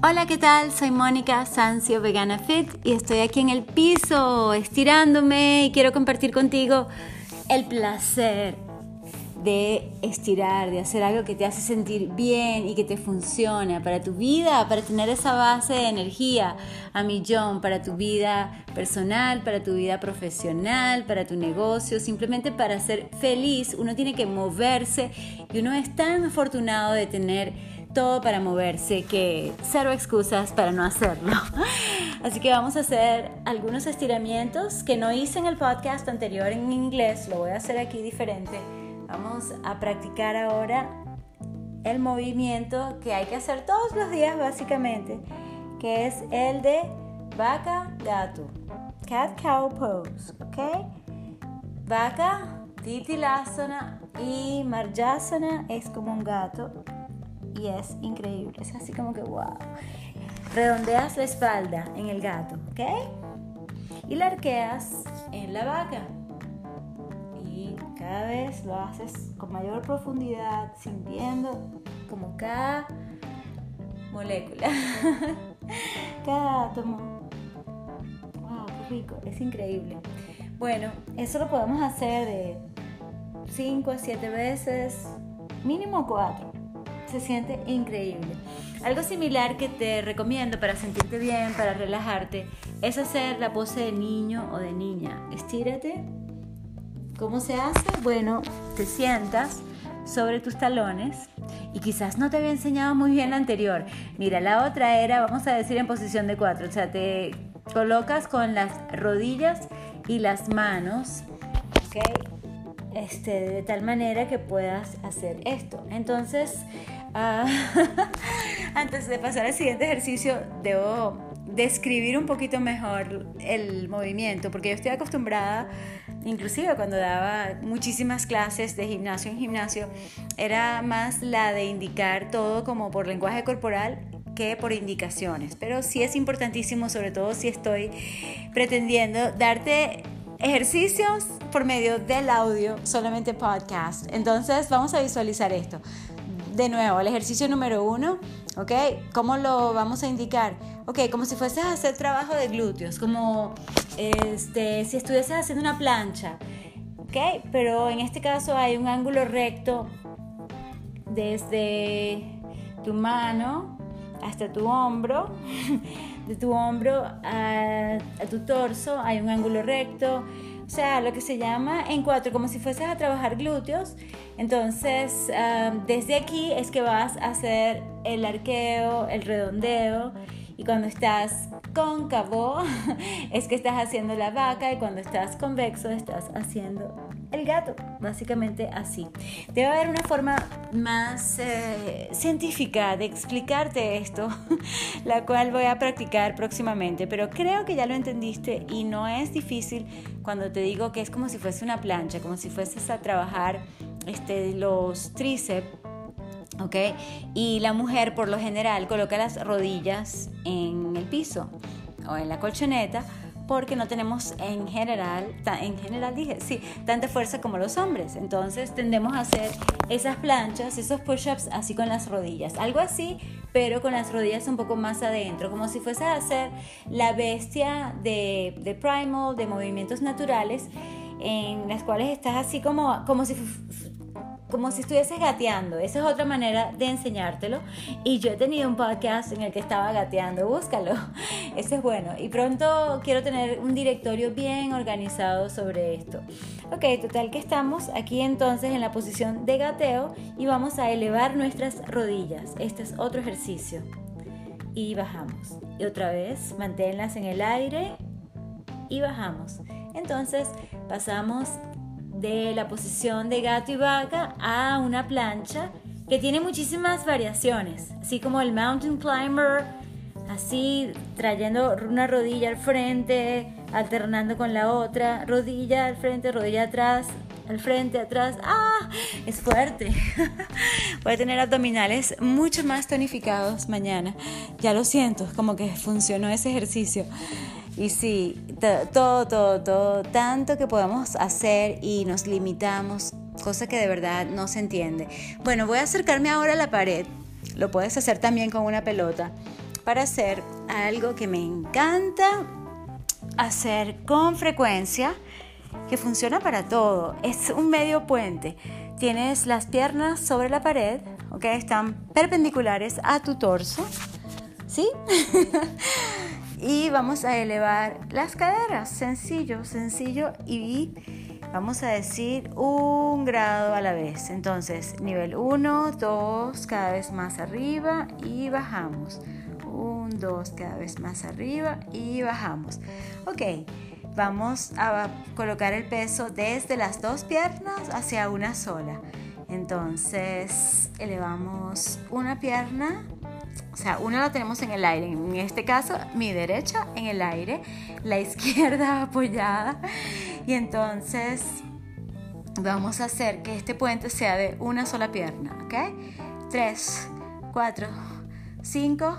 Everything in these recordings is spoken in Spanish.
Hola, ¿qué tal? Soy Mónica Sancio Vegana Fit y estoy aquí en el piso estirándome y quiero compartir contigo el placer de estirar, de hacer algo que te hace sentir bien y que te funciona para tu vida, para tener esa base de energía a millón, para tu vida personal, para tu vida profesional, para tu negocio, simplemente para ser feliz. Uno tiene que moverse y uno es tan afortunado de tener todo para moverse, que cero excusas para no hacerlo. Así que vamos a hacer algunos estiramientos que no hice en el podcast anterior en inglés, lo voy a hacer aquí diferente. Vamos a practicar ahora el movimiento que hay que hacer todos los días básicamente, que es el de vaca gato, cat cow pose, ¿ok? Vaca, titilasana y marjasana es como un gato y es increíble. Es así como que wow. Redondeas la espalda en el gato, ¿ok? Y la arqueas en la vaca. Y cada vez lo haces con mayor profundidad, sintiendo como cada molécula, cada átomo. Wow, qué rico, es increíble. Bueno, eso lo podemos hacer de 5 a 7 veces, mínimo 4 se siente increíble. Algo similar que te recomiendo para sentirte bien, para relajarte, es hacer la pose de niño o de niña. Estírate. ¿Cómo se hace? Bueno, te sientas sobre tus talones y quizás no te había enseñado muy bien la anterior. Mira, la otra era, vamos a decir, en posición de cuatro. O sea, te colocas con las rodillas y las manos, ¿ok? Este, de tal manera que puedas hacer esto. Entonces, Ah, antes de pasar al siguiente ejercicio, debo describir un poquito mejor el movimiento, porque yo estoy acostumbrada, inclusive cuando daba muchísimas clases de gimnasio en gimnasio, era más la de indicar todo como por lenguaje corporal que por indicaciones, pero sí es importantísimo, sobre todo si estoy pretendiendo darte ejercicios por medio del audio, solamente podcast. Entonces vamos a visualizar esto de nuevo, el ejercicio número uno, ¿ok? ¿Cómo lo vamos a indicar? Ok, como si fueses a hacer trabajo de glúteos, como este, si estuvieses haciendo una plancha, ¿ok? Pero en este caso hay un ángulo recto desde tu mano hasta tu hombro, de tu hombro a, a tu torso hay un ángulo recto o sea, lo que se llama en cuatro, como si fueses a trabajar glúteos. Entonces, ah, desde aquí es que vas a hacer el arqueo, el redondeo. Y cuando estás cóncavo, es que estás haciendo la vaca. Y cuando estás convexo, estás haciendo el gato, básicamente así. Debe haber una forma más eh, científica de explicarte esto, la cual voy a practicar próximamente, pero creo que ya lo entendiste y no es difícil cuando te digo que es como si fuese una plancha, como si fueses a trabajar este, los tríceps. ¿ok? Y la mujer por lo general coloca las rodillas en el piso o en la colchoneta porque no tenemos en general, en general dije, sí, tanta fuerza como los hombres. Entonces tendemos a hacer esas planchas, esos push-ups así con las rodillas. Algo así, pero con las rodillas un poco más adentro, como si fuese a hacer la bestia de, de primal, de movimientos naturales, en las cuales estás así como, como si como si estuvieses gateando. Esa es otra manera de enseñártelo. Y yo he tenido un podcast en el que estaba gateando, búscalo. Ese es bueno. Y pronto quiero tener un directorio bien organizado sobre esto. Ok, total que estamos aquí entonces en la posición de gateo y vamos a elevar nuestras rodillas. Este es otro ejercicio. Y bajamos. Y otra vez, manténlas en el aire y bajamos. Entonces pasamos de la posición de gato y vaca a una plancha que tiene muchísimas variaciones, así como el mountain climber, así trayendo una rodilla al frente, alternando con la otra, rodilla al frente, rodilla atrás, al frente, atrás. ¡Ah! Es fuerte. Voy a tener abdominales mucho más tonificados mañana. Ya lo siento, como que funcionó ese ejercicio. Y sí, todo, todo, todo, tanto que podemos hacer y nos limitamos, cosa que de verdad no se entiende. Bueno, voy a acercarme ahora a la pared, lo puedes hacer también con una pelota, para hacer algo que me encanta hacer con frecuencia, que funciona para todo. Es un medio puente. Tienes las piernas sobre la pared, ¿ok? Están perpendiculares a tu torso, ¿sí? y vamos a elevar las caderas, sencillo, sencillo y vamos a decir un grado a la vez. Entonces, nivel 1, 2, cada vez más arriba y bajamos. 1, 2, cada vez más arriba y bajamos. Ok, vamos a colocar el peso desde las dos piernas hacia una sola. Entonces, elevamos una pierna sea, una la tenemos en el aire, en este caso mi derecha en el aire, la izquierda apoyada y entonces vamos a hacer que este puente sea de una sola pierna, ¿ok? 3, 4, 5,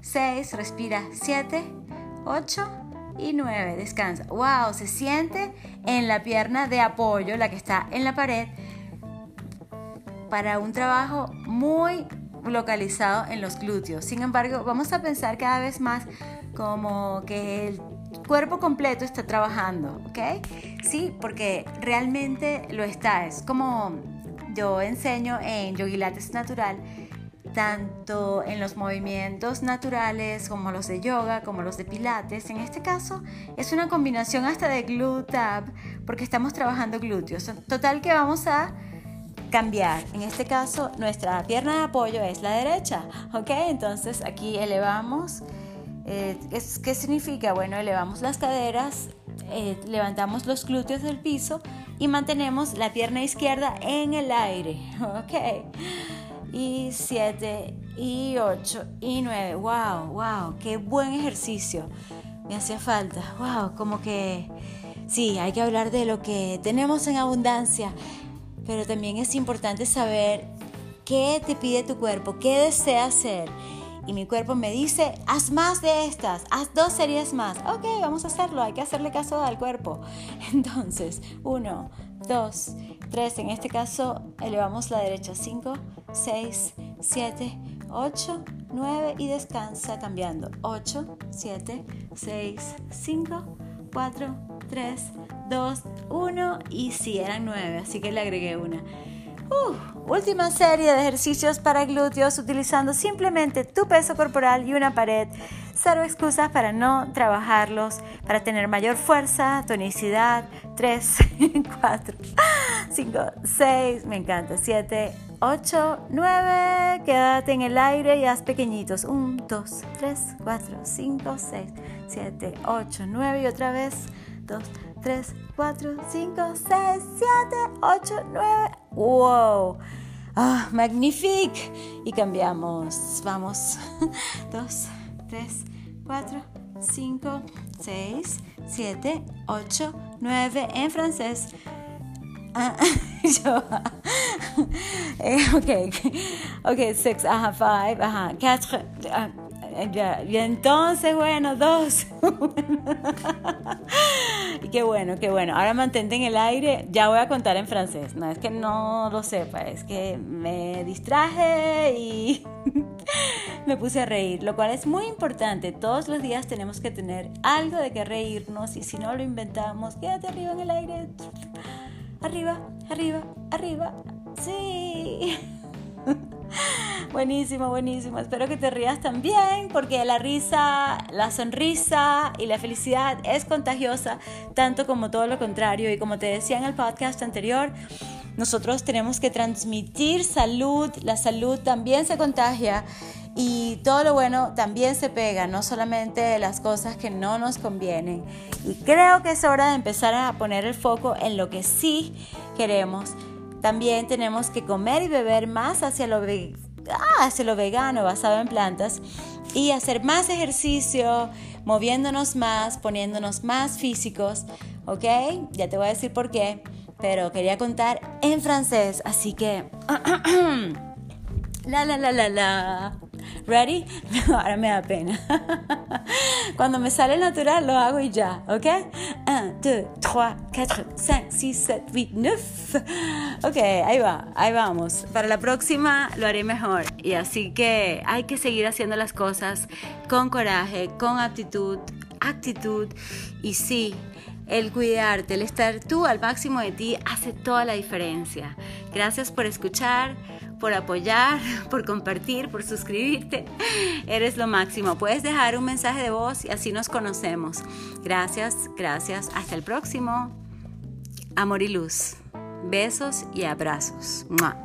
6, respira 7, 8 y 9, descansa. ¡Wow! Se siente en la pierna de apoyo, la que está en la pared, para un trabajo muy localizado en los glúteos. Sin embargo, vamos a pensar cada vez más como que el cuerpo completo está trabajando, ¿ok? Sí, porque realmente lo está. Es como yo enseño en Yogilates Natural, tanto en los movimientos naturales como los de yoga, como los de pilates. En este caso es una combinación hasta de glute porque estamos trabajando glúteos. Total que vamos a cambiar. En este caso, nuestra pierna de apoyo es la derecha, ¿ok? Entonces aquí elevamos. Eh, ¿Qué significa? Bueno, elevamos las caderas, eh, levantamos los glúteos del piso y mantenemos la pierna izquierda en el aire, ¿ok? Y 7, y 8, y 9. ¡Wow! ¡Wow! ¡Qué buen ejercicio! Me hacía falta. ¡Wow! Como que... Sí, hay que hablar de lo que tenemos en abundancia pero también es importante saber qué te pide tu cuerpo, qué desea hacer. Y mi cuerpo me dice, haz más de estas, haz dos series más. Ok, vamos a hacerlo, hay que hacerle caso al cuerpo. Entonces, uno, dos, tres, en este caso elevamos la derecha, cinco, seis, siete, ocho, nueve y descansa cambiando. Ocho, siete, seis, cinco, cuatro, tres, 2, 1 y si eran 9, así que le agregué una. Uh, última serie de ejercicios para glúteos utilizando simplemente tu peso corporal y una pared. Cero excusas para no trabajarlos, para tener mayor fuerza, tonicidad. 3, 4, 5, 6, me encanta. 7, 8, 9, quédate en el aire y haz pequeñitos. 1, 2, 3, 4, 5, 6, 7, 8, 9 y otra vez. 2, 3, 4, 5, 6, 7, 8, 9. ¡Wow! ¡Ah, magnifique! Y cambiamos. Vamos. 2, 3, 4, 5, 6, 7, 8, 9. En francés. Ah, yo. eh, ok. Ok, 6, ajá, 5, ajá, 4. Ah, ya, y entonces, bueno, dos. y qué bueno, qué bueno. Ahora mantente en el aire. Ya voy a contar en francés. No es que no lo sepa, es que me distraje y me puse a reír, lo cual es muy importante. Todos los días tenemos que tener algo de que reírnos y si no lo inventamos, quédate arriba en el aire. Arriba, arriba, arriba. Sí. Buenísimo, buenísimo. Espero que te rías también porque la risa, la sonrisa y la felicidad es contagiosa, tanto como todo lo contrario. Y como te decía en el podcast anterior, nosotros tenemos que transmitir salud. La salud también se contagia y todo lo bueno también se pega, no solamente las cosas que no nos convienen. Y creo que es hora de empezar a poner el foco en lo que sí queremos. También tenemos que comer y beber más hacia lo ah, lo vegano basado en plantas y hacer más ejercicio, moviéndonos más, poniéndonos más físicos, ¿ok? Ya te voy a decir por qué, pero quería contar en francés, así que... la la la la la. ¿Ready? Ahora me da pena. Cuando me sale natural lo hago y ya, ¿ok? 1, 2, 3, 4, 5, 6, 7, 8, 9. Ok, ahí va, ahí vamos. Para la próxima lo haré mejor. Y así que hay que seguir haciendo las cosas con coraje, con actitud, actitud. Y sí, el cuidarte, el estar tú al máximo de ti hace toda la diferencia. Gracias por escuchar por apoyar, por compartir, por suscribirte. Eres lo máximo. Puedes dejar un mensaje de voz y así nos conocemos. Gracias, gracias. Hasta el próximo. Amor y luz. Besos y abrazos. ¡Mua!